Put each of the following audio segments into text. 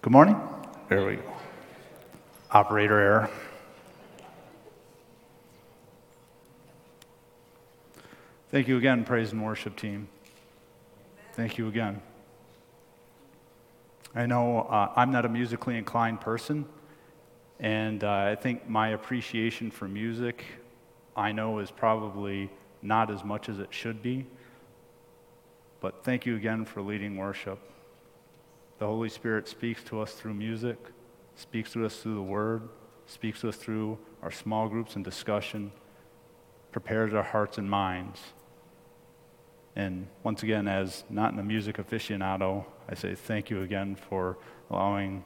Good morning. There we go. Operator error. Thank you again, praise and worship team. Thank you again. I know uh, I'm not a musically inclined person, and uh, I think my appreciation for music, I know, is probably not as much as it should be. But thank you again for leading worship. The Holy Spirit speaks to us through music, speaks to us through the Word, speaks to us through our small groups and discussion, prepares our hearts and minds. And once again, as not in a music aficionado, I say thank you again for allowing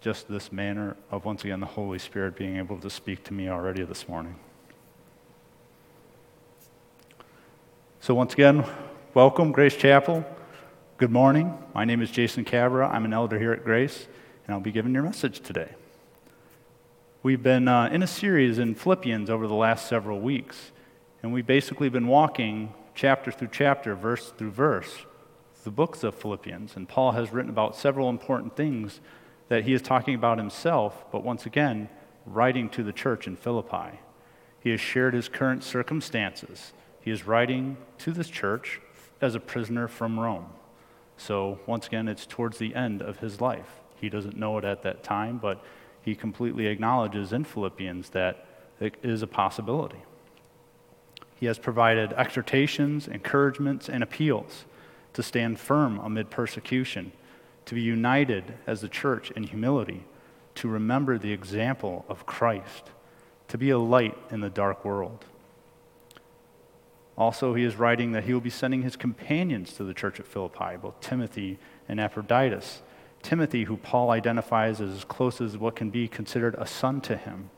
just this manner of, once again, the Holy Spirit being able to speak to me already this morning. So, once again, welcome, Grace Chapel. Good morning. My name is Jason Cavra. I'm an elder here at Grace, and I'll be giving your message today. We've been uh, in a series in Philippians over the last several weeks, and we've basically been walking chapter through chapter, verse through verse, the books of Philippians. And Paul has written about several important things that he is talking about himself, but once again, writing to the church in Philippi. He has shared his current circumstances. He is writing to this church as a prisoner from Rome. So, once again, it's towards the end of his life. He doesn't know it at that time, but he completely acknowledges in Philippians that it is a possibility. He has provided exhortations, encouragements, and appeals to stand firm amid persecution, to be united as the church in humility, to remember the example of Christ, to be a light in the dark world. Also, he is writing that he will be sending his companions to the church at Philippi, both Timothy and Epaphroditus. Timothy, who Paul identifies as as close as what can be considered a son to him,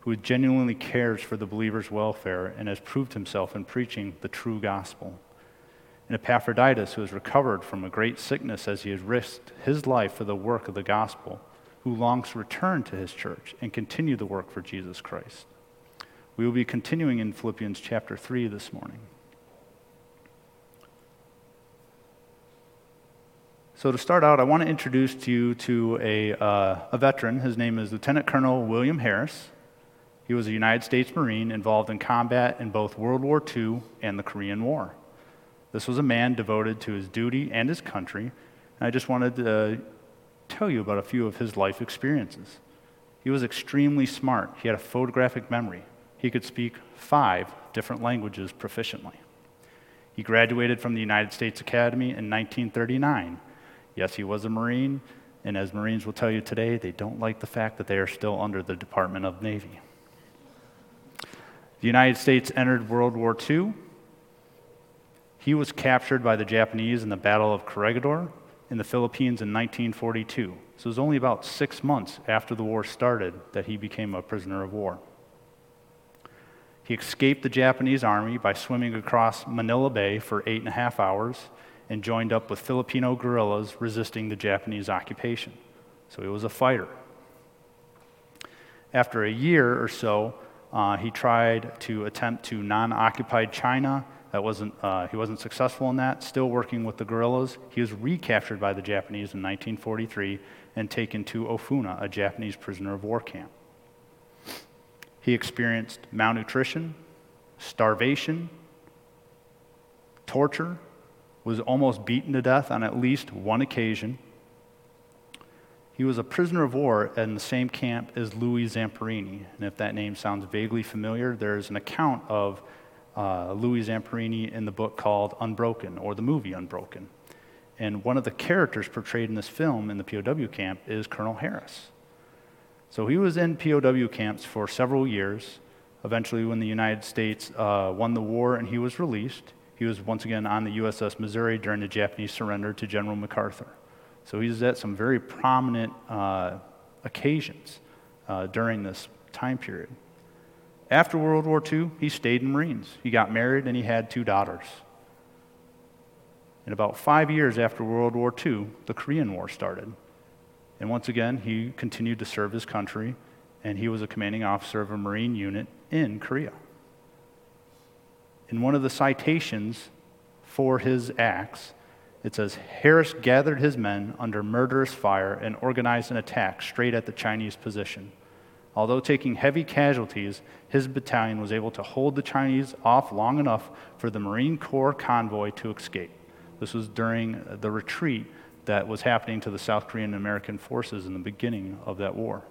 who genuinely cares for the believer's welfare and has proved himself in preaching the true gospel. And Epaphroditus, who has recovered from a great sickness as he has risked his life for the work of the gospel, who longs to return to his church and continue the work for Jesus Christ. We will be continuing in Philippians chapter 3 this morning. So, to start out, I want to introduce you to a, uh, a veteran. His name is Lieutenant Colonel William Harris. He was a United States Marine involved in combat in both World War II and the Korean War. This was a man devoted to his duty and his country, and I just wanted to tell you about a few of his life experiences. He was extremely smart, he had a photographic memory he could speak five different languages proficiently. He graduated from the United States Academy in 1939. Yes, he was a Marine, and as Marines will tell you today, they don't like the fact that they are still under the Department of Navy. The United States entered World War II. He was captured by the Japanese in the Battle of Corregidor in the Philippines in 1942. So it was only about six months after the war started that he became a prisoner of war. He escaped the Japanese army by swimming across Manila Bay for eight and a half hours and joined up with Filipino guerrillas resisting the Japanese occupation. So he was a fighter. After a year or so, uh, he tried to attempt to non-occupied China. That wasn't, uh, he wasn't successful in that. Still working with the guerrillas, he was recaptured by the Japanese in 1943 and taken to Ofuna, a Japanese prisoner of war camp. He experienced malnutrition, starvation, torture, was almost beaten to death on at least one occasion. He was a prisoner of war in the same camp as Louis Zamperini. And if that name sounds vaguely familiar, there's an account of uh, Louis Zamperini in the book called Unbroken, or the movie Unbroken. And one of the characters portrayed in this film in the POW camp is Colonel Harris. So he was in POW camps for several years. Eventually, when the United States uh, won the war and he was released, he was once again on the USS Missouri during the Japanese surrender to General MacArthur. So he was at some very prominent uh, occasions uh, during this time period. After World War II, he stayed in Marines. He got married and he had two daughters. And about five years after World War II, the Korean War started. And once again, he continued to serve his country, and he was a commanding officer of a Marine unit in Korea. In one of the citations for his acts, It says Harris gathered his men under murderous fire and organized an attack straight at the Chinese position. Although taking heavy casualties, his battalion was able to hold the Chinese off long enough for the Marine Corps convoy to escape. This was during the retreat that was happening to the South Korean and American forces in the beginning of that war.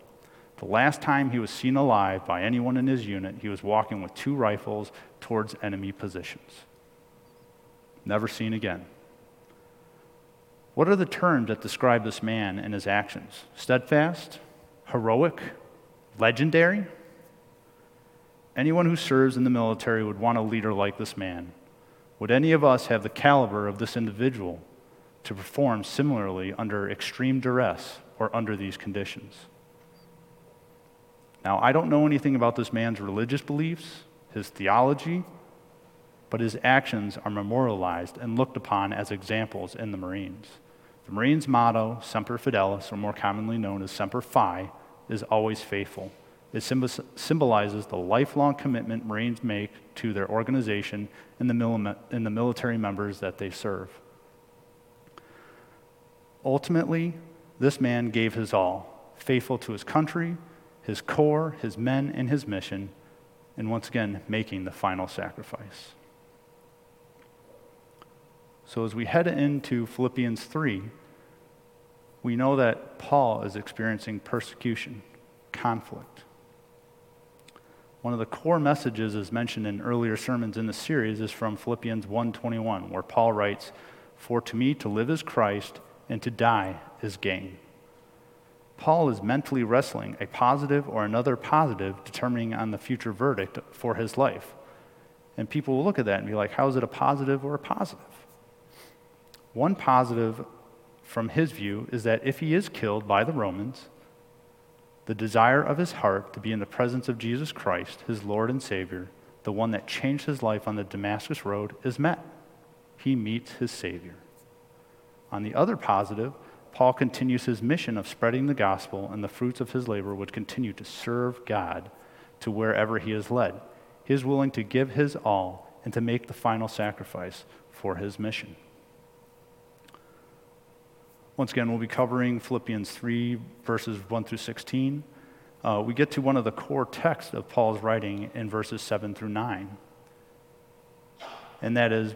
The last time he was seen alive by anyone in his unit, he was walking with two rifles towards enemy positions. Never seen again. What are the terms that describe this man and his actions? Steadfast? Heroic? Legendary? Anyone who serves in the military would want a leader like this man. Would any of us have the caliber of this individual to perform similarly under extreme duress or under these conditions? Now, I don't know anything about this man's religious beliefs, his theology, but his actions are memorialized and looked upon as examples in the Marines. The Marines' motto, Semper Fidelis, or more commonly known as Semper Fi, is always faithful. It symbolizes the lifelong commitment Marines make to their organization and the, military members that they serve. Ultimately, this man gave his all, faithful to his country, his corps, his men, and his mission, and once again, making the final sacrifice. So, as we head into Philippians 3, we know that Paul is experiencing persecution, conflict. One of the core messages as mentioned in earlier sermons in the series is from Philippians 1:21 where Paul writes, "For to me to live is Christ and to die is gain." Paul is mentally wrestling a positive or another positive, determining on the future verdict for his life. And people will look at that and be like, how is it a positive or a positive? One positive from his view is that if he is killed by the Romans, the desire of his heart to be in the presence of Jesus Christ, his Lord and Savior, the one that changed his life on the Damascus Road, is met. He meets his Savior. On the other positive, Paul continues his mission of spreading the gospel, and the fruits of his labor would continue to serve God to wherever he is led. He is willing to give his all and to make the final sacrifice for his mission. Once again, we'll be covering Philippians 3, verses 1 through 16. Uh, we get to one of the core texts of Paul's writing in verses 7 through 9. And that is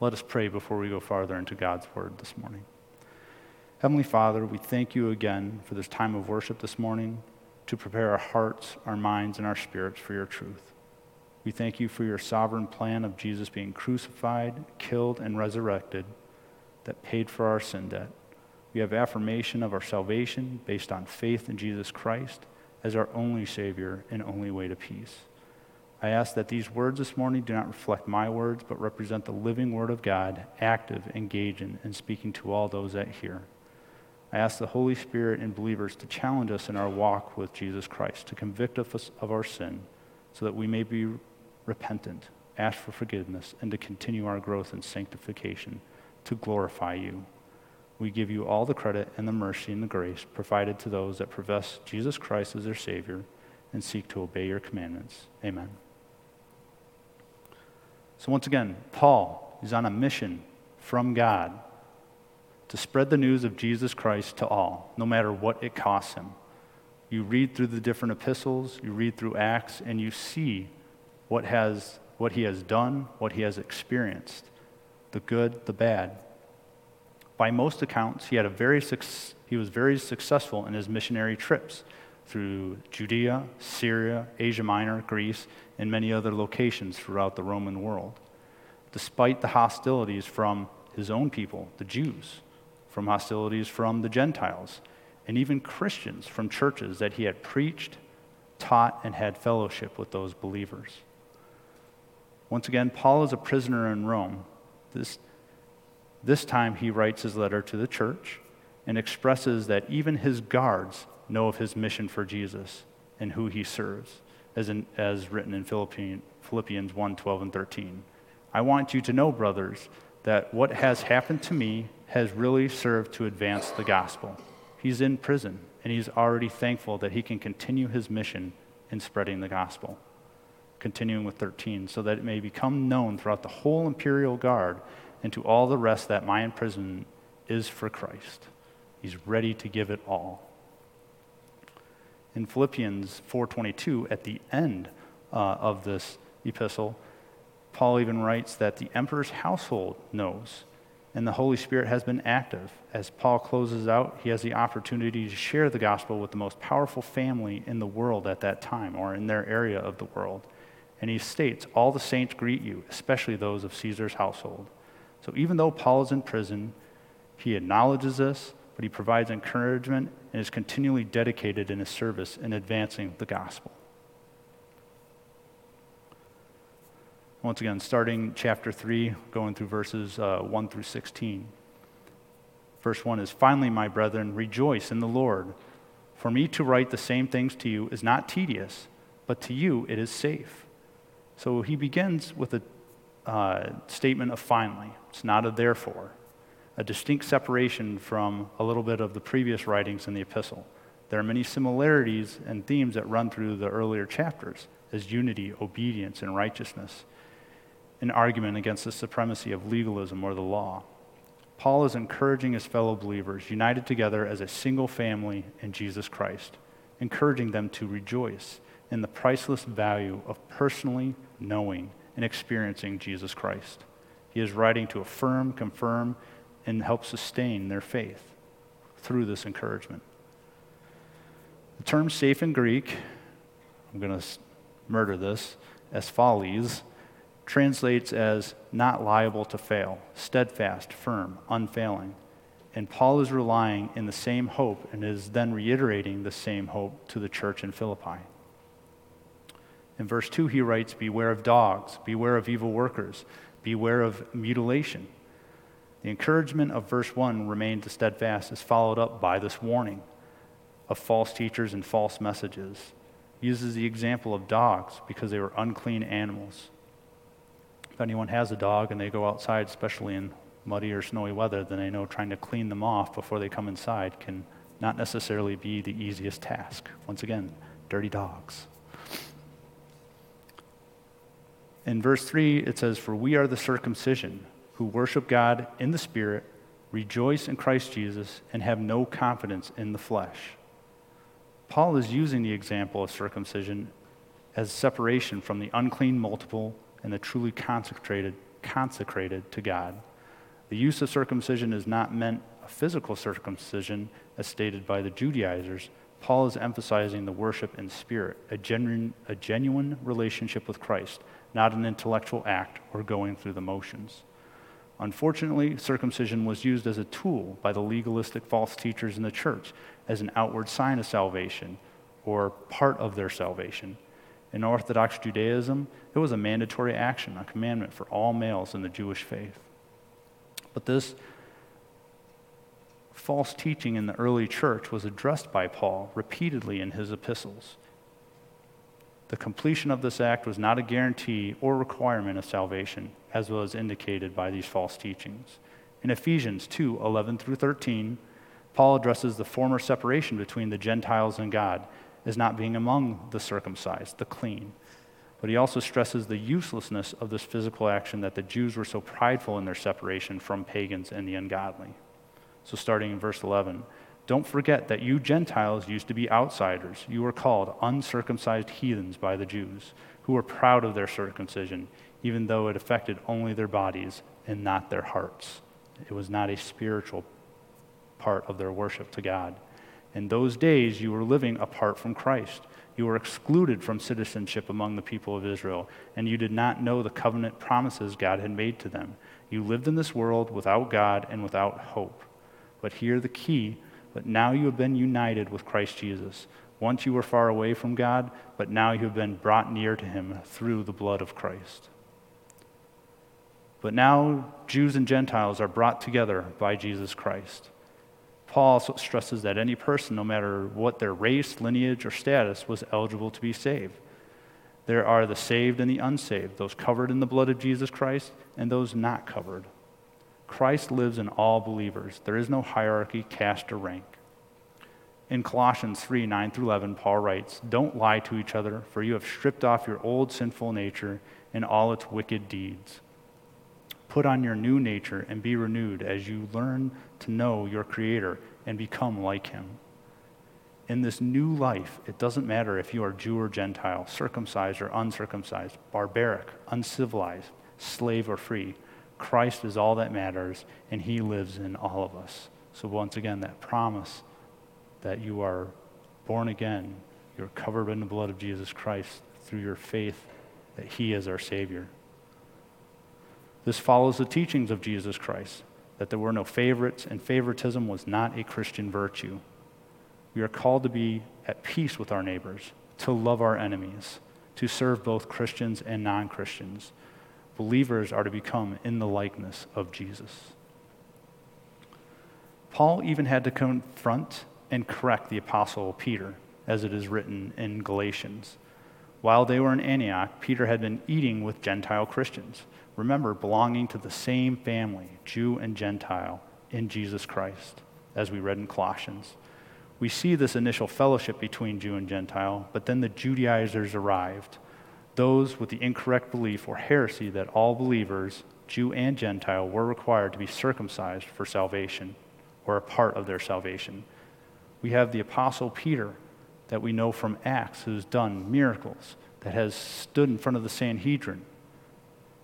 Let us pray before we go farther into God's word this morning. Heavenly Father, we thank you again for this time of worship this morning to prepare our hearts, our minds, and our spirits for your truth. We thank you for your sovereign plan of Jesus being crucified, killed, and resurrected that paid for our sin debt. We have affirmation of our salvation based on faith in Jesus Christ as our only Savior and only way to peace. I ask that these words this morning do not reflect my words, but represent the living Word of God, active, engaging, and speaking to all those that hear. I ask the Holy Spirit and believers to challenge us in our walk with Jesus Christ, to convict us of our sin, so that we may be repentant, ask for forgiveness, and to continue our growth in sanctification, to glorify you. We give you all the credit and the mercy and the grace provided to those that profess Jesus Christ as their Savior and seek to obey your commandments. Amen. So, once again, Paul is on a mission from God to spread the news of Jesus Christ to all, no matter what it costs him. You read through the different epistles, you read through Acts, and you see what, has, what he has done, what he has experienced the good, the bad. By most accounts, he, had a very, he was very successful in his missionary trips through Judea, Syria, Asia Minor, Greece, and many other locations throughout the Roman world, despite the hostilities from his own people, the Jews, from hostilities from the Gentiles, and even Christians from churches that he had preached, taught, and had fellowship with those believers. Once again, Paul is a prisoner in Rome. This, This time he writes his letter to the church and expresses that even his guards know of his mission for Jesus and who he serves, as, in, as written in Philippians 1 12 and 13. I want you to know, brothers, that what has happened to me has really served to advance the gospel. He's in prison, and he's already thankful that he can continue his mission in spreading the gospel. Continuing with 13, so that it may become known throughout the whole imperial guard and to all the rest that my imprisonment is for Christ. He's ready to give it all. In Philippians 4:22, at the end uh, of this epistle, Paul even writes that the emperor's household knows and the Holy Spirit has been active. As Paul closes out, he has the opportunity to share the gospel with the most powerful family in the world at that time or in their area of the world. And he states, All the saints greet you, especially those of Caesar's household. So even though Paul is in prison, he acknowledges this, but he provides encouragement and is continually dedicated in his service in advancing the gospel. Once again, starting chapter 3, going through verses uh, 1 through 16. Verse 1 is Finally, my brethren, rejoice in the Lord. For me to write the same things to you is not tedious, but to you it is safe. So he begins with a uh, statement of finally. It's not a therefore, a distinct separation from a little bit of the previous writings in the epistle. There are many similarities and themes that run through the earlier chapters as unity, obedience, and righteousness an argument against the supremacy of legalism or the law. Paul is encouraging his fellow believers, united together as a single family in Jesus Christ, encouraging them to rejoice in the priceless value of personally knowing and experiencing Jesus Christ. He is writing to affirm, confirm, and help sustain their faith through this encouragement. The term safe in Greek, I'm going to murder this, asphales, translates as not liable to fail, steadfast, firm, unfailing. And Paul is relying in the same hope and is then reiterating the same hope to the church in Philippi. In verse 2, he writes, Beware of dogs, beware of evil workers, beware of mutilation. The encouragement of verse 1, remain steadfast, is followed up by this warning of false teachers and false messages. Uses the example of dogs because they were unclean animals. If anyone has a dog and they go outside, especially in muddy or snowy weather, then they know trying to clean them off before they come inside can not necessarily be the easiest task. Once again, dirty dogs. In verse 3, it says, For we are the circumcision who worship God in the Spirit, rejoice in Christ Jesus, and have no confidence in the flesh. Paul is using the example of circumcision as separation from the unclean multiple and the truly consecrated, consecrated to God. The use of circumcision is not meant a physical circumcision, as stated by the Judaizers. Paul is emphasizing the worship in spirit, a genuine, a genuine relationship with Christ, not an intellectual act or going through the motions. Unfortunately, circumcision was used as a tool by the legalistic false teachers in the church as an outward sign of salvation or part of their salvation. In Orthodox Judaism, it was a mandatory action, a commandment for all males in the Jewish faith. But this false teaching in the early church was addressed by Paul repeatedly in his epistles. The completion of this act was not a guarantee or requirement of salvation, as was indicated by these false teachings. In Ephesians 2 11 through 13, Paul addresses the former separation between the Gentiles and God as not being among the circumcised, the clean. But he also stresses the uselessness of this physical action that the Jews were so prideful in their separation from pagans and the ungodly. So, starting in verse 11, don't forget that you Gentiles used to be outsiders. You were called uncircumcised heathens by the Jews, who were proud of their circumcision, even though it affected only their bodies and not their hearts. It was not a spiritual part of their worship to God. In those days, you were living apart from Christ. You were excluded from citizenship among the people of Israel, and you did not know the covenant promises God had made to them. You lived in this world without God and without hope. But here the key but now you have been united with Christ Jesus. Once you were far away from God, but now you have been brought near to him through the blood of Christ. But now Jews and Gentiles are brought together by Jesus Christ. Paul stresses that any person, no matter what their race, lineage, or status, was eligible to be saved. There are the saved and the unsaved, those covered in the blood of Jesus Christ and those not covered. Christ lives in all believers. There is no hierarchy, caste, or rank. In Colossians 3 9 through 11, Paul writes, Don't lie to each other, for you have stripped off your old sinful nature and all its wicked deeds. Put on your new nature and be renewed as you learn to know your Creator and become like Him. In this new life, it doesn't matter if you are Jew or Gentile, circumcised or uncircumcised, barbaric, uncivilized, slave or free. Christ is all that matters, and He lives in all of us. So, once again, that promise that you are born again, you're covered in the blood of Jesus Christ through your faith that He is our Savior. This follows the teachings of Jesus Christ that there were no favorites, and favoritism was not a Christian virtue. We are called to be at peace with our neighbors, to love our enemies, to serve both Christians and non Christians. Believers are to become in the likeness of Jesus. Paul even had to confront and correct the apostle Peter, as it is written in Galatians. While they were in Antioch, Peter had been eating with Gentile Christians. Remember, belonging to the same family, Jew and Gentile, in Jesus Christ, as we read in Colossians. We see this initial fellowship between Jew and Gentile, but then the Judaizers arrived, those with the incorrect belief or heresy that all believers, Jew and Gentile, were required to be circumcised for salvation or a part of their salvation. We have the Apostle Peter that we know from Acts who's done miracles, that has stood in front of the Sanhedrin.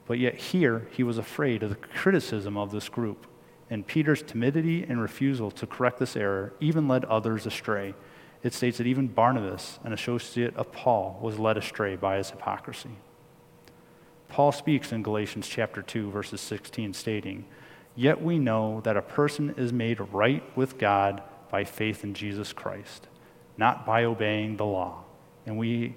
But yet, here, he was afraid of the criticism of this group. And Peter's timidity and refusal to correct this error even led others astray. It states that even Barnabas, an associate of Paul, was led astray by his hypocrisy. Paul speaks in Galatians chapter 2, verses 16, stating, Yet we know that a person is made right with God by faith in Jesus Christ not by obeying the law. And we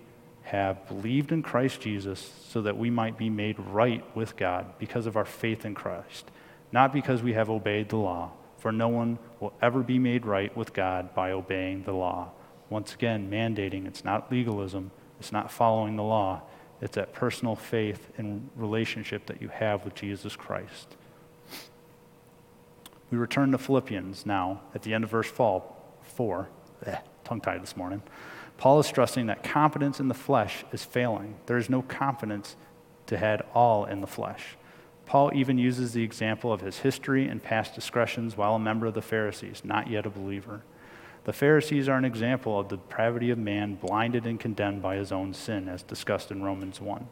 have believed in Christ Jesus so that we might be made right with God because of our faith in Christ, not because we have obeyed the law. For no one will ever be made right with God by obeying the law. Once again, mandating it's not legalism, it's not following the law, it's that personal faith and relationship that you have with Jesus Christ. We return to Philippians now at the end of verse 4 tongue tied this morning. Paul is stressing that confidence in the flesh is failing. There is no confidence to head all in the flesh. Paul even uses the example of his history and past discretions while a member of the Pharisees, not yet a believer. The Pharisees are an example of the depravity of man, blinded and condemned by his own sin, as discussed in Romans 1.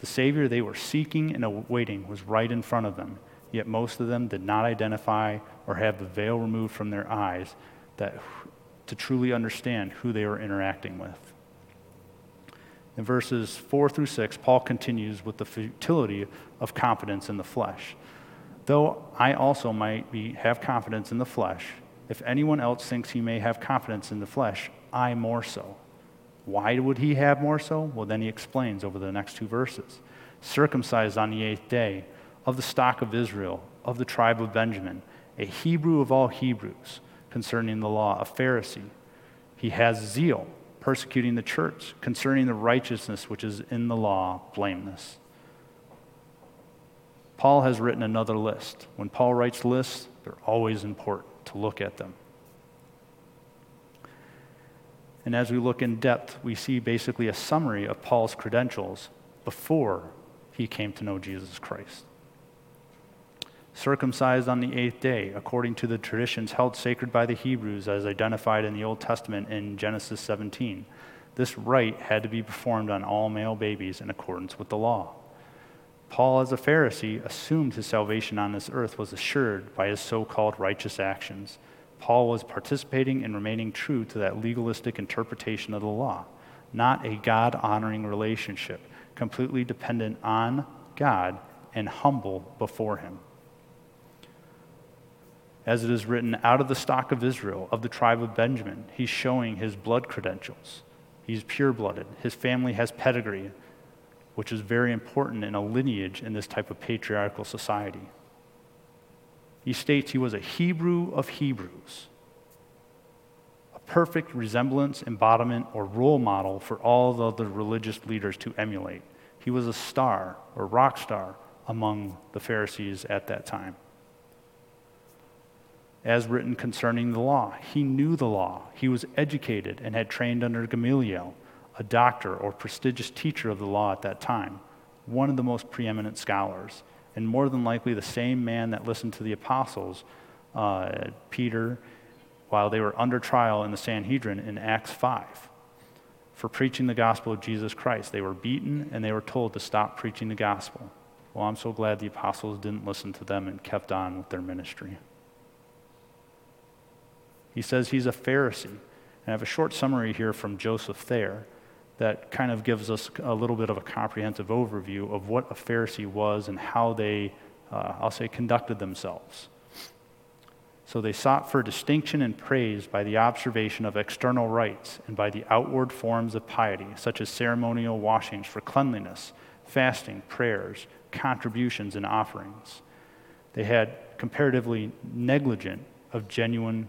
The Savior they were seeking and awaiting was right in front of them, yet most of them did not identify or have the veil removed from their eyes that to truly understand who they were interacting with. In verses 4 through 6, Paul continues with the futility of confidence in the flesh. Though I also might be, have confidence in the flesh, if anyone else thinks he may have confidence in the flesh, I more so. Why would he have more so? Well, then he explains over the next two verses. Circumcised on the eighth day, of the stock of Israel, of the tribe of Benjamin, a Hebrew of all Hebrews concerning the law, a Pharisee. He has zeal, persecuting the church, concerning the righteousness which is in the law, blameless. Paul has written another list. When Paul writes lists, they're always important to look at them. And as we look in depth, we see basically a summary of Paul's credentials before he came to know Jesus Christ circumcised on the eighth day, according to the traditions held sacred by the Hebrews as identified in the Old Testament in Genesis 17. This rite had to be performed on all male babies in accordance with the law. Paul, as a Pharisee, assumed his salvation on this earth was assured by his so called righteous actions. Paul was participating in remaining true to that legalistic interpretation of the law, not a God honoring relationship, completely dependent on God and humble before Him as it is written, out of the stock of Israel, of the tribe of Benjamin. He's showing his blood credentials. He's pure blooded. His family has pedigree. which is very important in a lineage in this type of patriarchal society. He states he was a Hebrew of Hebrews, a perfect resemblance, embodiment, or role model for all the other religious leaders to emulate. He was a star or rock star among the Pharisees at that time. As written concerning the law, he knew the law. He was educated and had trained under Gamaliel a doctor or prestigious teacher of the law at that time, one of the most preeminent scholars, and more than likely the same man that listened to the apostles, uh, Peter, while they were under trial in the Sanhedrin in Acts 5 for preaching the gospel of Jesus Christ. They were beaten and they were told to stop preaching the gospel. Well, I'm so glad the apostles didn't listen to them and kept on with their ministry. He says he's a Pharisee. And I have a short summary here from Joseph Thayer that kind of gives us a little bit of a comprehensive overview of what a Pharisee was and how they, uh, I'll say, conducted themselves. So they sought for distinction and praise by the observation of external rites and by the outward forms of piety, such as ceremonial washings for cleanliness, fasting, prayers, contributions, and offerings. They had comparatively negligent of genuine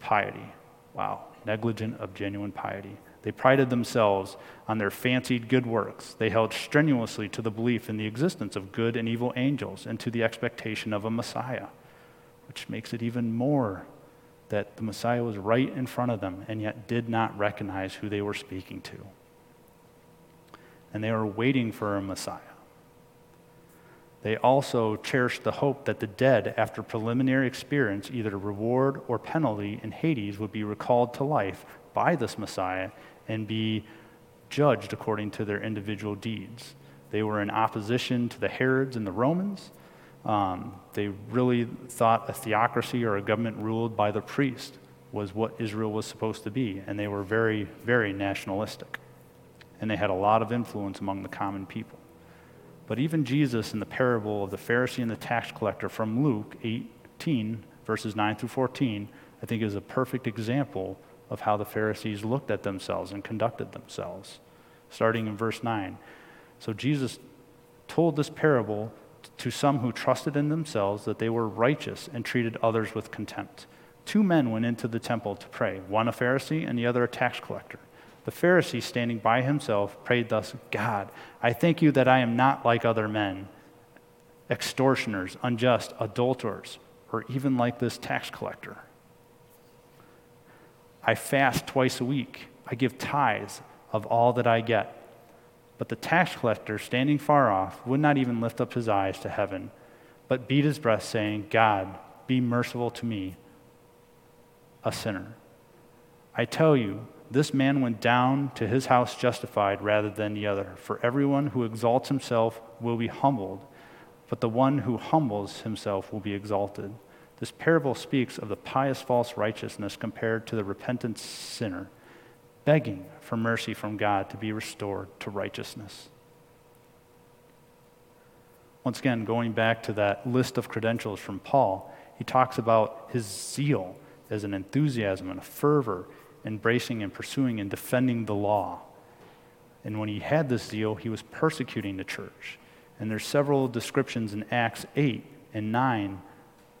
piety. Wow, negligent of genuine piety. They prided themselves on their fancied good works. They held strenuously to the belief in the existence of good and evil angels and to the expectation of a Messiah, which makes it even more that the Messiah was right in front of them and yet did not recognize who they were speaking to. And they were waiting for a Messiah. They also cherished the hope that the dead, after preliminary experience, either reward or penalty in Hades, would be recalled to life by this Messiah and be judged according to their individual deeds. They were in opposition to the Herods and the Romans. Um, they really thought a theocracy or a government ruled by the priest was what Israel was supposed to be, and they were very, very nationalistic. And they had a lot of influence among the common people. But even Jesus, in the parable of the Pharisee and the tax collector from Luke 18, verses 9 through 14, I think is a perfect example of how the Pharisees looked at themselves and conducted themselves, starting in verse 9. So Jesus told this parable to some who trusted in themselves that they were righteous and treated others with contempt. Two men went into the temple to pray, one a Pharisee and the other a tax collector. The Pharisee, standing by himself, prayed thus God, I thank you that I am not like other men, extortioners, unjust, adulterers, or even like this tax collector. I fast twice a week. I give tithes of all that I get. But the tax collector, standing far off, would not even lift up his eyes to heaven, but beat his breast, saying, God, be merciful to me, a sinner. I tell you, this man went down to his house justified rather than the other. For everyone who exalts himself will be humbled, but the one who humbles himself will be exalted. This parable speaks of the pious false righteousness compared to the repentant sinner, begging for mercy from God to be restored to righteousness. Once again, going back to that list of credentials from Paul, he talks about his zeal as an enthusiasm and a fervor, embracing and pursuing and defending the law. And when he had this zeal, he was persecuting the church. And there's several descriptions in Acts 8 and 9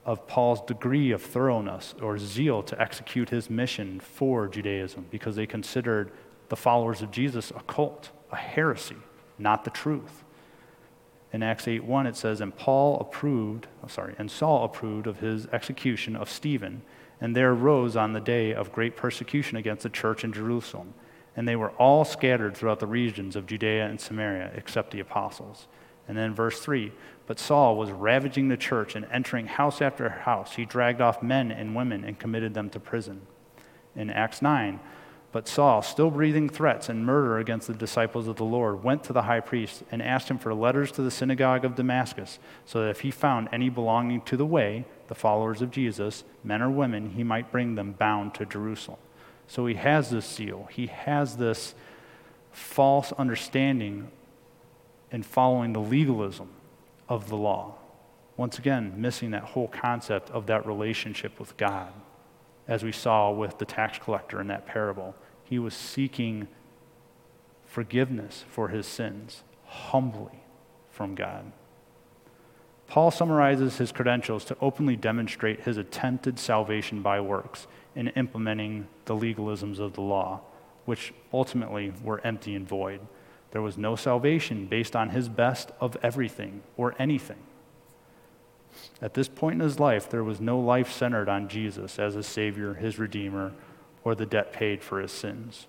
of Paul's degree of thoroughness or zeal to execute his mission for Judaism because they considered the followers of Jesus a cult, a heresy, not the truth. In Acts 8:1 it says, "And Paul approved, oh, sorry, and Saul approved of his execution of Stephen, and there arose on the day of great persecution against the church in Jerusalem, and they were all scattered throughout the regions of Judea and Samaria, except the apostles." And then verse 3 But Saul was ravaging the church and entering house after house. He dragged off men and women and committed them to prison. In Acts 9, but Saul, still breathing threats and murder against the disciples of the Lord, went to the high priest and asked him for letters to the synagogue of Damascus, so that if he found any belonging to the way, the followers of Jesus, men or women, he might bring them bound to Jerusalem. So he has this zeal. He has this false understanding and following the legalism of the law. Once again, missing that whole concept of that relationship with God, as we saw with the tax collector in that parable. He was seeking forgiveness for his sins, humbly from God. Paul summarizes his credentials to openly demonstrate his attempted salvation by works in implementing the legalisms of the law, which ultimately were empty and void. There was no salvation based on his best of everything or anything. At this point in his life, there was no life centered on Jesus as a Savior, his Redeemer, or the debt paid for his sins.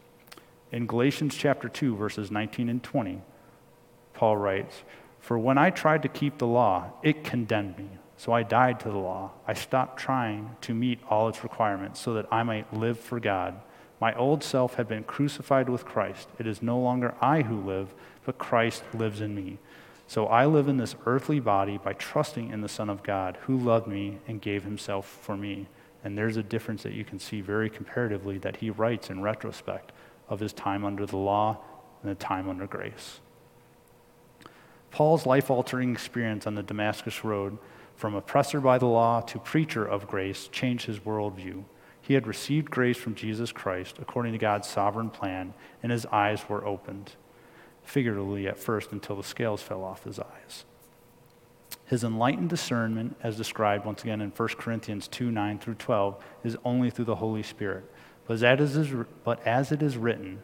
In Galatians chapter 2, verses 19 and 20, Paul writes, For when I tried to keep the law, it condemned me. So I died to the law. I stopped trying to meet all its requirements so that I might live for God. My old self had been crucified with Christ. It is no longer I who live, but Christ lives in me. So I live in this earthly body by trusting in the Son of God, who loved me and gave himself for me. And there's a difference that you can see very comparatively that he writes in retrospect of his time under the law and the time under grace. Paul's life altering experience on the Damascus Road, from oppressor by the law to preacher of grace, changed his worldview. He had received grace from Jesus Christ according to God's sovereign plan, and his eyes were opened, figuratively at first until the scales fell off his eyes. His enlightened discernment, as described once again in 1 Corinthians 2 9 through 12, is only through the Holy Spirit. But as, is, but as it is written,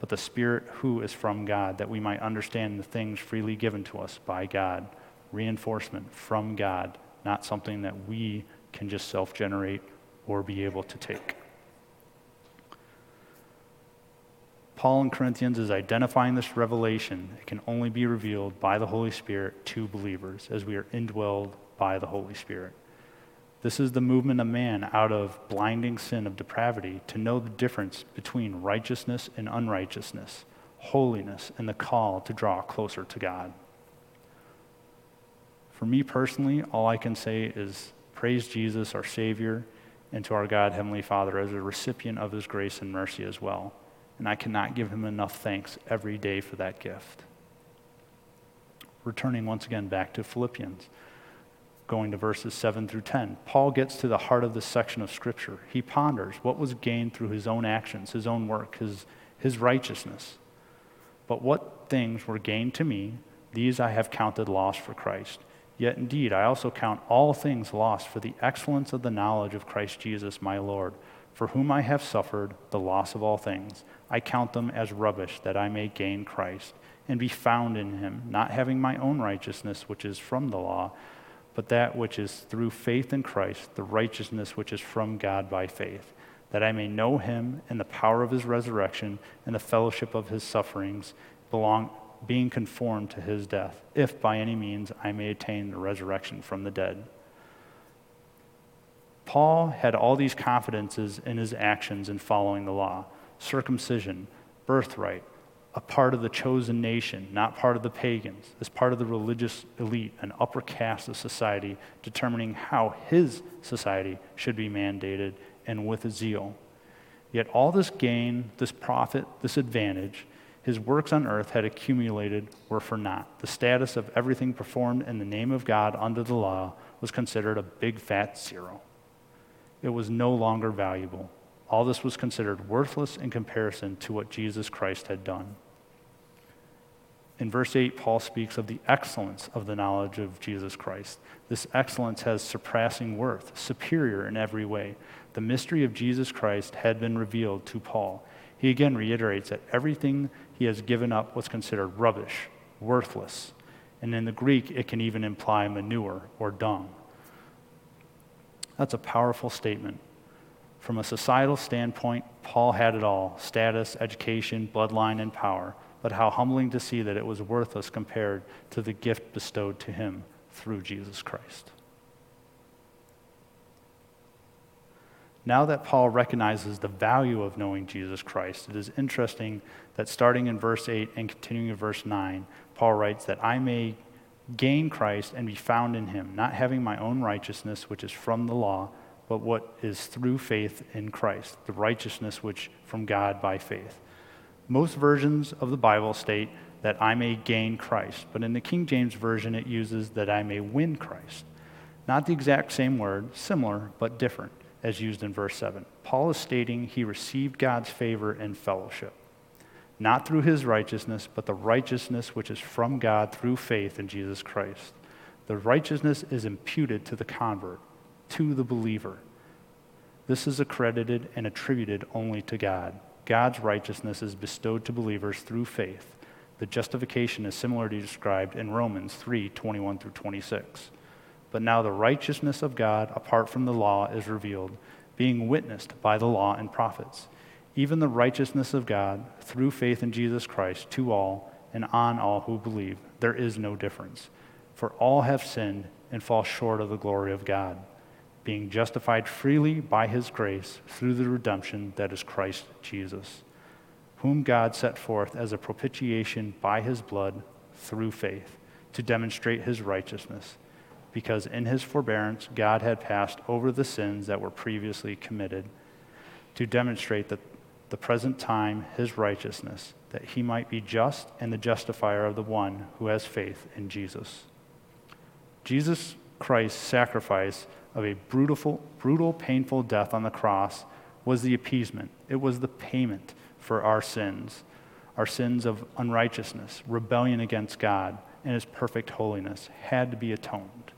but the Spirit who is from God, that we might understand the things freely given to us by God. Reinforcement from God, not something that we can just self generate or be able to take. Paul in Corinthians is identifying this revelation. It can only be revealed by the Holy Spirit to believers as we are indwelled by the Holy Spirit. This is the movement of man out of blinding sin of depravity to know the difference between righteousness and unrighteousness, holiness and the call to draw closer to God. For me personally, all I can say is praise Jesus, our Savior, and to our God, Heavenly Father, as a recipient of His grace and mercy as well. And I cannot give Him enough thanks every day for that gift. Returning once again back to Philippians going to verses 7 through 10. Paul gets to the heart of this section of Scripture. He ponders what was gained through his own actions, his own work, his, his righteousness. But what things were gained to me, these I have counted loss for Christ. Yet indeed, I also count all things lost for the excellence of the knowledge of Christ Jesus my Lord, for whom I have suffered the loss of all things. I count them as rubbish that I may gain Christ and be found in him, not having my own righteousness, which is from the law but that which is through faith in Christ, the righteousness which is from God by faith, that I may know him and the power of his resurrection and the fellowship of his sufferings, belong, being conformed to his death, if by any means I may attain the resurrection from the dead. Paul had all these confidences in his actions in following the law circumcision, birthright, a part of the chosen nation, not part of the pagans, as part of the religious elite, an upper caste of society, determining how his society should be mandated and with zeal. Yet all this gain, this profit, this advantage, his works on earth had accumulated were for naught. The status of everything performed in the name of God under the law was considered a big fat zero. It was no longer valuable. All this was considered worthless in comparison to what Jesus Christ had done. In verse 8, Paul speaks of the excellence of the knowledge of Jesus Christ. This excellence has surpassing worth, superior in every way. The mystery of Jesus Christ had been revealed to Paul. He again reiterates that everything he has given up was considered rubbish, worthless. And in the Greek, it can even imply manure or dung. That's a powerful statement. From a societal standpoint, Paul had it all status, education, bloodline, and power but how humbling to see that it was worthless compared to the gift bestowed to him through Jesus Christ. Now that Paul recognizes the value of knowing Jesus Christ, it is interesting that starting in verse 8 and continuing in verse 9, Paul writes that I may gain Christ and be found in him, not having my own righteousness, which is from the law, but what is through faith in Christ, the righteousness which from God by faith. Most versions of the Bible state that I may gain Christ, but in the King James Version it uses that I may win Christ. Not the exact same word, similar but different, as used in verse 7. Paul is stating he received God's favor and fellowship not through his righteousness, but the righteousness which is from God through faith in Jesus Christ. The righteousness is imputed to the convert, to the believer. This is accredited and attributed only to God. God's righteousness is bestowed to believers through faith. The justification is similarly described in Romans 3 21 through 26. But now the righteousness of God apart from the law is revealed, being witnessed by the law and prophets even the righteousness of God through faith in Jesus Christ to all and on all who believe. There is no difference. For all have sinned and fall short of the glory of God, being justified freely by his grace through the redemption that is Christ Jesus, whom God set forth as a propitiation by his blood through faith to demonstrate his righteousness, because in his forbearance God had passed over the sins that were previously committed to demonstrate that the present time his righteousness, that he might be just and the justifier of the one who has faith in Jesus. Jesus Christ's sacrifice of a brutal, brutal, painful death on the cross was the appeasement. It was the payment for our sins, our sins of unrighteousness, rebellion against God, and his perfect holiness had to be atoned.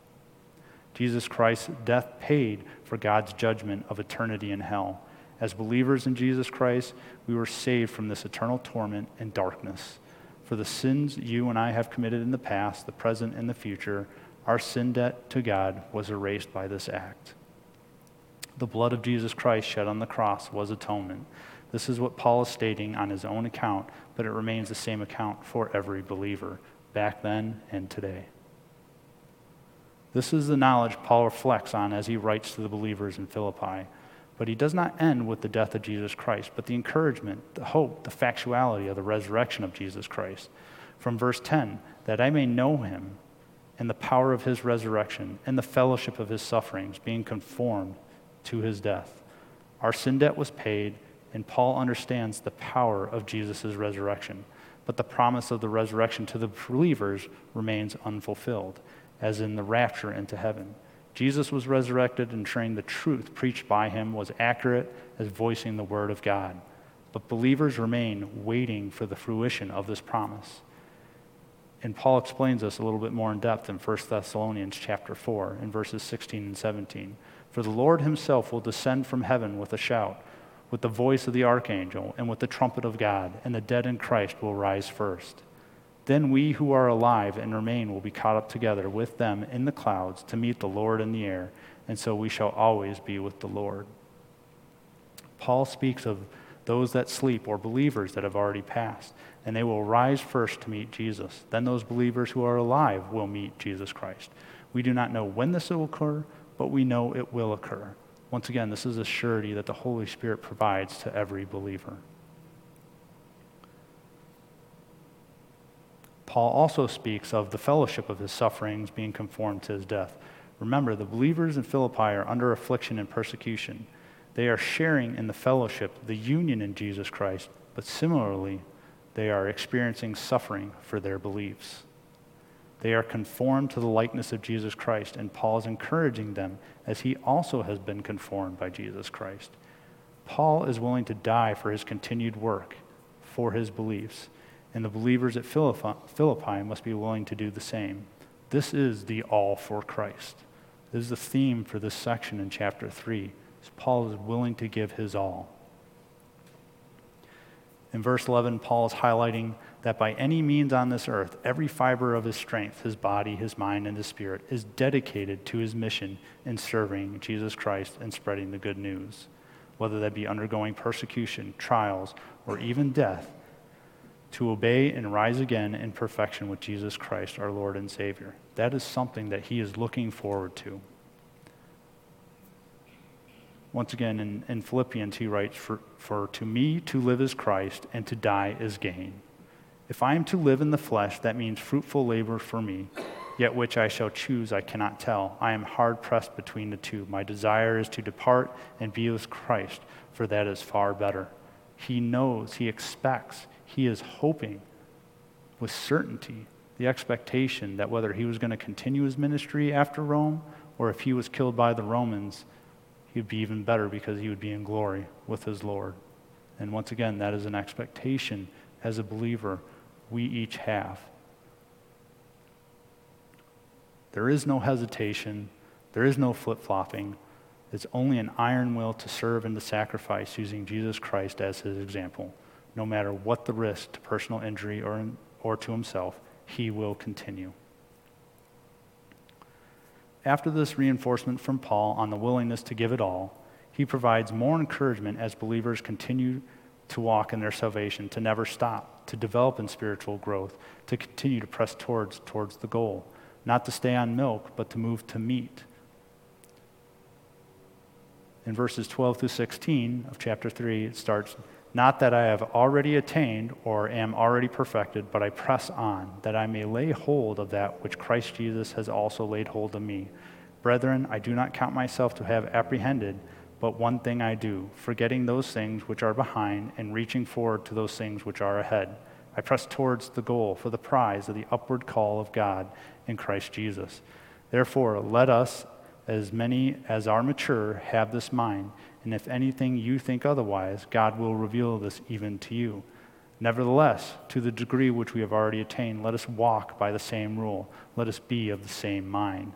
Jesus Christ's death paid for God's judgment of eternity in hell as believers in Jesus Christ, we were saved from this eternal torment and darkness. For the sins you and I have committed in the past, the present, and the future, our sin debt to God was erased by this act. The blood of Jesus Christ shed on the cross was atonement. This is what Paul is stating on his own account, but it remains the same account for every believer, back then and today. This is the knowledge Paul reflects on as he writes to the believers in Philippi. But he does not end with the death of Jesus Christ, but the encouragement, the hope, the factuality of the resurrection of Jesus Christ. From verse 10, that I may know him and the power of his resurrection and the fellowship of his sufferings, being conformed to his death. Our sin debt was paid, and Paul understands the power of Jesus' resurrection. But the promise of the resurrection to the believers remains unfulfilled, as in the rapture into heaven. Jesus was resurrected, and ensuring the truth preached by him was accurate as voicing the word of God. But believers remain waiting for the fruition of this promise. And Paul explains this a little bit more in depth in 1 Thessalonians chapter 4 in verses 16 and 17. For the Lord himself will descend from heaven with a shout, with the voice of the archangel, and with the trumpet of God, and the dead in Christ will rise first. Then we who are alive and remain will be caught up together with them in the clouds to meet the Lord in the air, and so we shall always be with the Lord. Paul speaks of those that sleep or believers that have already passed, and they will rise first to meet Jesus. Then those believers who are alive will meet Jesus Christ. We do not know when this will occur, but we know it will occur. Once again, this is a surety that the Holy Spirit provides to every believer. Paul also speaks of the fellowship of his sufferings being conformed to his death. Remember, the believers in Philippi are under affliction and persecution. They are sharing in the fellowship, the union in Jesus Christ, but similarly, they are experiencing suffering for their beliefs. They are conformed to the likeness of Jesus Christ, and Paul is encouraging them as he also has been conformed by Jesus Christ. Paul is willing to die for his continued work, for his beliefs and the believers at Philippi must be willing to do the same. This is the all for Christ. This is the theme for this section in chapter 3. Paul is willing to give his all. In verse 11, Paul is highlighting that by any means on this earth, every fiber of his strength, his body, his mind, and his spirit, is dedicated to his mission in serving Jesus Christ and spreading the good news. Whether that be undergoing persecution, trials, or even death, to obey and rise again in perfection with Jesus Christ, our Lord and Savior. That is something that he is looking forward to. Once again, in, in Philippians, he writes, for, for to me to live is Christ, and to die is gain. If I am to live in the flesh, that means fruitful labor for me. Yet which I shall choose, I cannot tell. I am hard pressed between the two. My desire is to depart and be with Christ, for that is far better. He knows, he expects, he is hoping with certainty the expectation that whether he was going to continue his ministry after Rome or if he was killed by the Romans, he would be even better because he would be in glory with his Lord. And once again, that is an expectation as a believer we each have. There is no hesitation, there is no flip flopping. It's only an iron will to serve and to sacrifice using Jesus Christ as his example. No matter what the risk to personal injury or, or to himself, he will continue. After this reinforcement from Paul on the willingness to give it all, he provides more encouragement as believers continue to walk in their salvation, to never stop, to develop in spiritual growth, to continue to press towards, towards the goal, not to stay on milk, but to move to meat. In verses 12 through 16 of chapter 3, it starts Not that I have already attained or am already perfected, but I press on, that I may lay hold of that which Christ Jesus has also laid hold of me. Brethren, I do not count myself to have apprehended. But one thing I do, forgetting those things which are behind and reaching forward to those things which are ahead. I press towards the goal for the prize of the upward call of God in Christ Jesus. Therefore, let us, as many as are mature, have this mind. And if anything you think otherwise, God will reveal this even to you. Nevertheless, to the degree which we have already attained, let us walk by the same rule. Let us be of the same mind.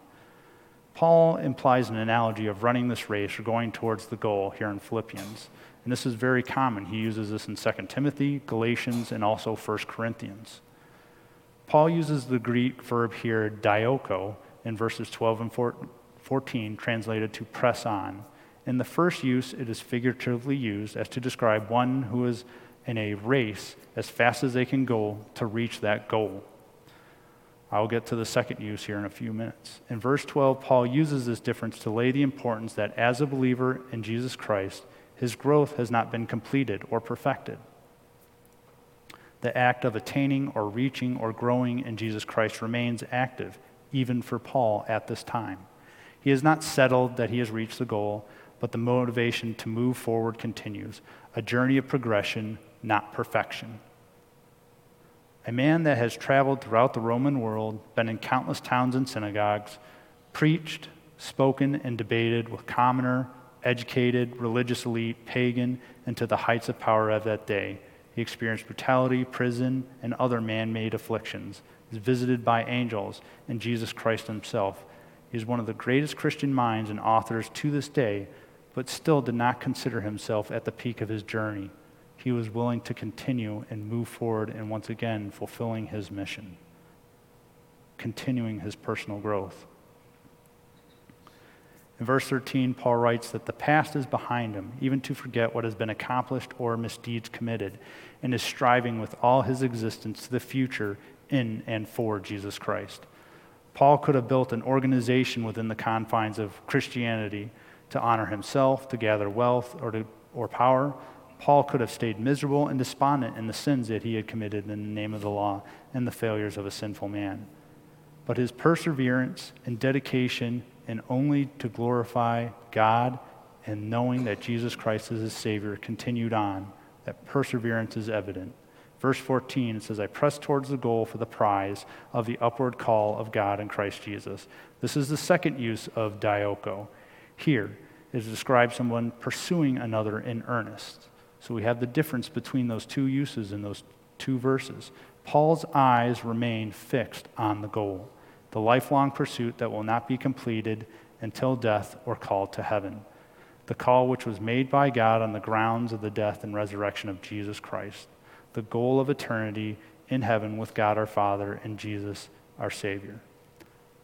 Paul implies an analogy of running this race or going towards the goal here in Philippians. And this is very common. He uses this in 2 Timothy, Galatians, and also 1 Corinthians. Paul uses the Greek verb here, dioko, in verses 12 and 14, translated to press on. In the first use, it is figuratively used as to describe one who is in a race as fast as they can go to reach that goal. I'll get to the second use here in a few minutes. In verse 12, Paul uses this difference to lay the importance that as a believer in Jesus Christ, his growth has not been completed or perfected. The act of attaining or reaching or growing in Jesus Christ remains active, even for Paul at this time. He has not settled that he has reached the goal, but the motivation to move forward continues, a journey of progression, not perfection a man that has traveled throughout the Roman world, been in countless towns and synagogues, preached, spoken, and debated with commoner, educated, religious elite, pagan, and to the heights of power of that day. He experienced brutality, prison, and other man made afflictions. He is visited by angels and Jesus Christ himself. He is one of the greatest Christian minds and authors to this day, but still did not consider himself at the peak of his journey he was willing to continue and move forward and once again fulfilling his mission, continuing his personal growth. In verse 13, Paul writes that the past is behind him, even to forget what has been accomplished or misdeeds committed, and is striving with all his existence to the future in and for Jesus Christ. Paul could have built an organization within the confines of Christianity to honor himself, to gather wealth, or, to, or power, Paul could have stayed miserable and despondent in the sins that he had committed in the name of the law and the failures of a sinful man. But his perseverance and dedication, and only to glorify God and knowing that Jesus Christ is his Savior, continued on. That perseverance is evident. Verse 14, it says, I press towards the goal for the prize of the upward call of God in Christ Jesus. This is the second use of dioko. Here, it describe someone pursuing another in earnest. So we have the difference between those two uses in those two verses. Paul's eyes remain fixed on the goal, the lifelong pursuit that will not be completed until death or called to heaven. The call which was made by God on the grounds of the death and resurrection of Jesus Christ. The goal of eternity in heaven with God our Father and Jesus our Savior.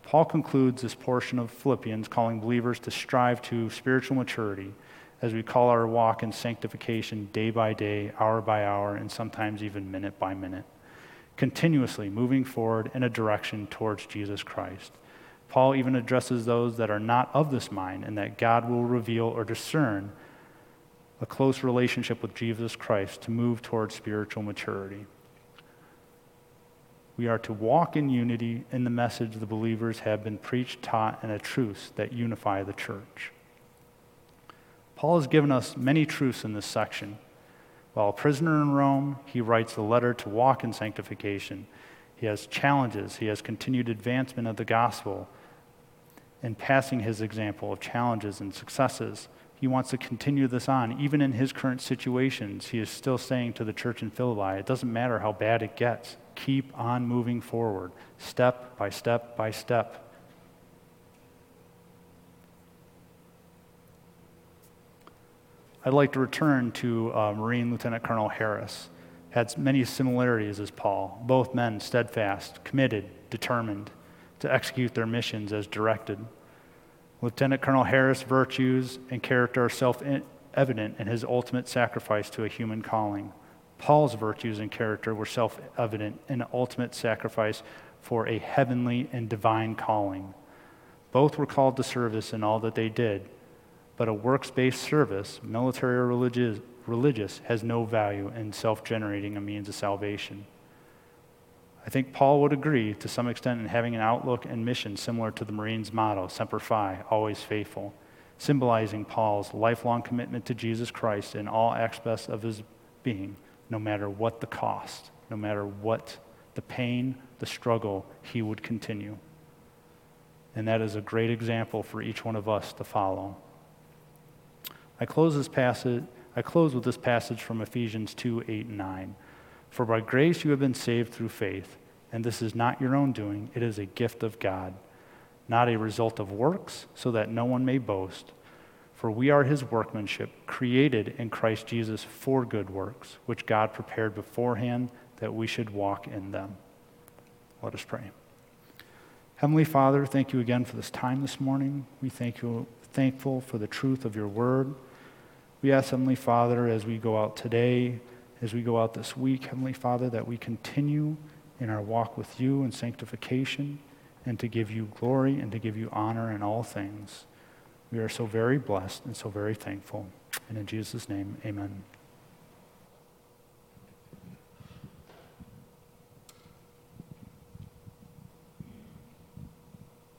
Paul concludes this portion of Philippians calling believers to strive to spiritual maturity as we call our walk in sanctification day by day, hour by hour, and sometimes even minute by minute, continuously moving forward in a direction towards Jesus Christ. Paul even addresses those that are not of this mind and that God will reveal or discern a close relationship with Jesus Christ to move towards spiritual maturity. We are to walk in unity in the message the believers have been preached, taught, and a truths that unify the church. Paul has given us many truths in this section. While a prisoner in Rome, he writes a letter to walk in sanctification. He has challenges, he has continued advancement of the gospel and passing his example of challenges and successes. He wants to continue this on. Even in his current situations, he is still saying to the church in Philippi, it doesn't matter how bad it gets, keep on moving forward, step by step by step. I'd like to return to uh, Marine Lieutenant Colonel Harris. Had many similarities as Paul, both men steadfast, committed, determined to execute their missions as directed. Lieutenant Colonel Harris' virtues and character are self evident in his ultimate sacrifice to a human calling. Paul's virtues and character were self evident in ultimate sacrifice for a heavenly and divine calling. Both were called to service in all that they did, but a works based service, military or religious, religious, has no value in self generating a means of salvation. I think Paul would agree to some extent in having an outlook and mission similar to the Marines' motto, Semper Fi, always faithful, symbolizing Paul's lifelong commitment to Jesus Christ in all aspects of his being no matter what the cost, no matter what the pain, the struggle, he would continue. And that is a great example for each one of us to follow. I close this passage, I close with this passage from Ephesians 2, 8, and 9. For by grace you have been saved through faith, and this is not your own doing, it is a gift of God, not a result of works, so that no one may boast. For we are his workmanship, created in Christ Jesus for good works, which God prepared beforehand that we should walk in them. Let us pray. Heavenly Father, thank you again for this time this morning. We thank you, thankful for the truth of your word. We ask, Heavenly Father, as we go out today, as we go out this week, Heavenly Father, that we continue in our walk with you in sanctification and to give you glory and to give you honor in all things. We are so very blessed and so very thankful. And in Jesus' name, amen.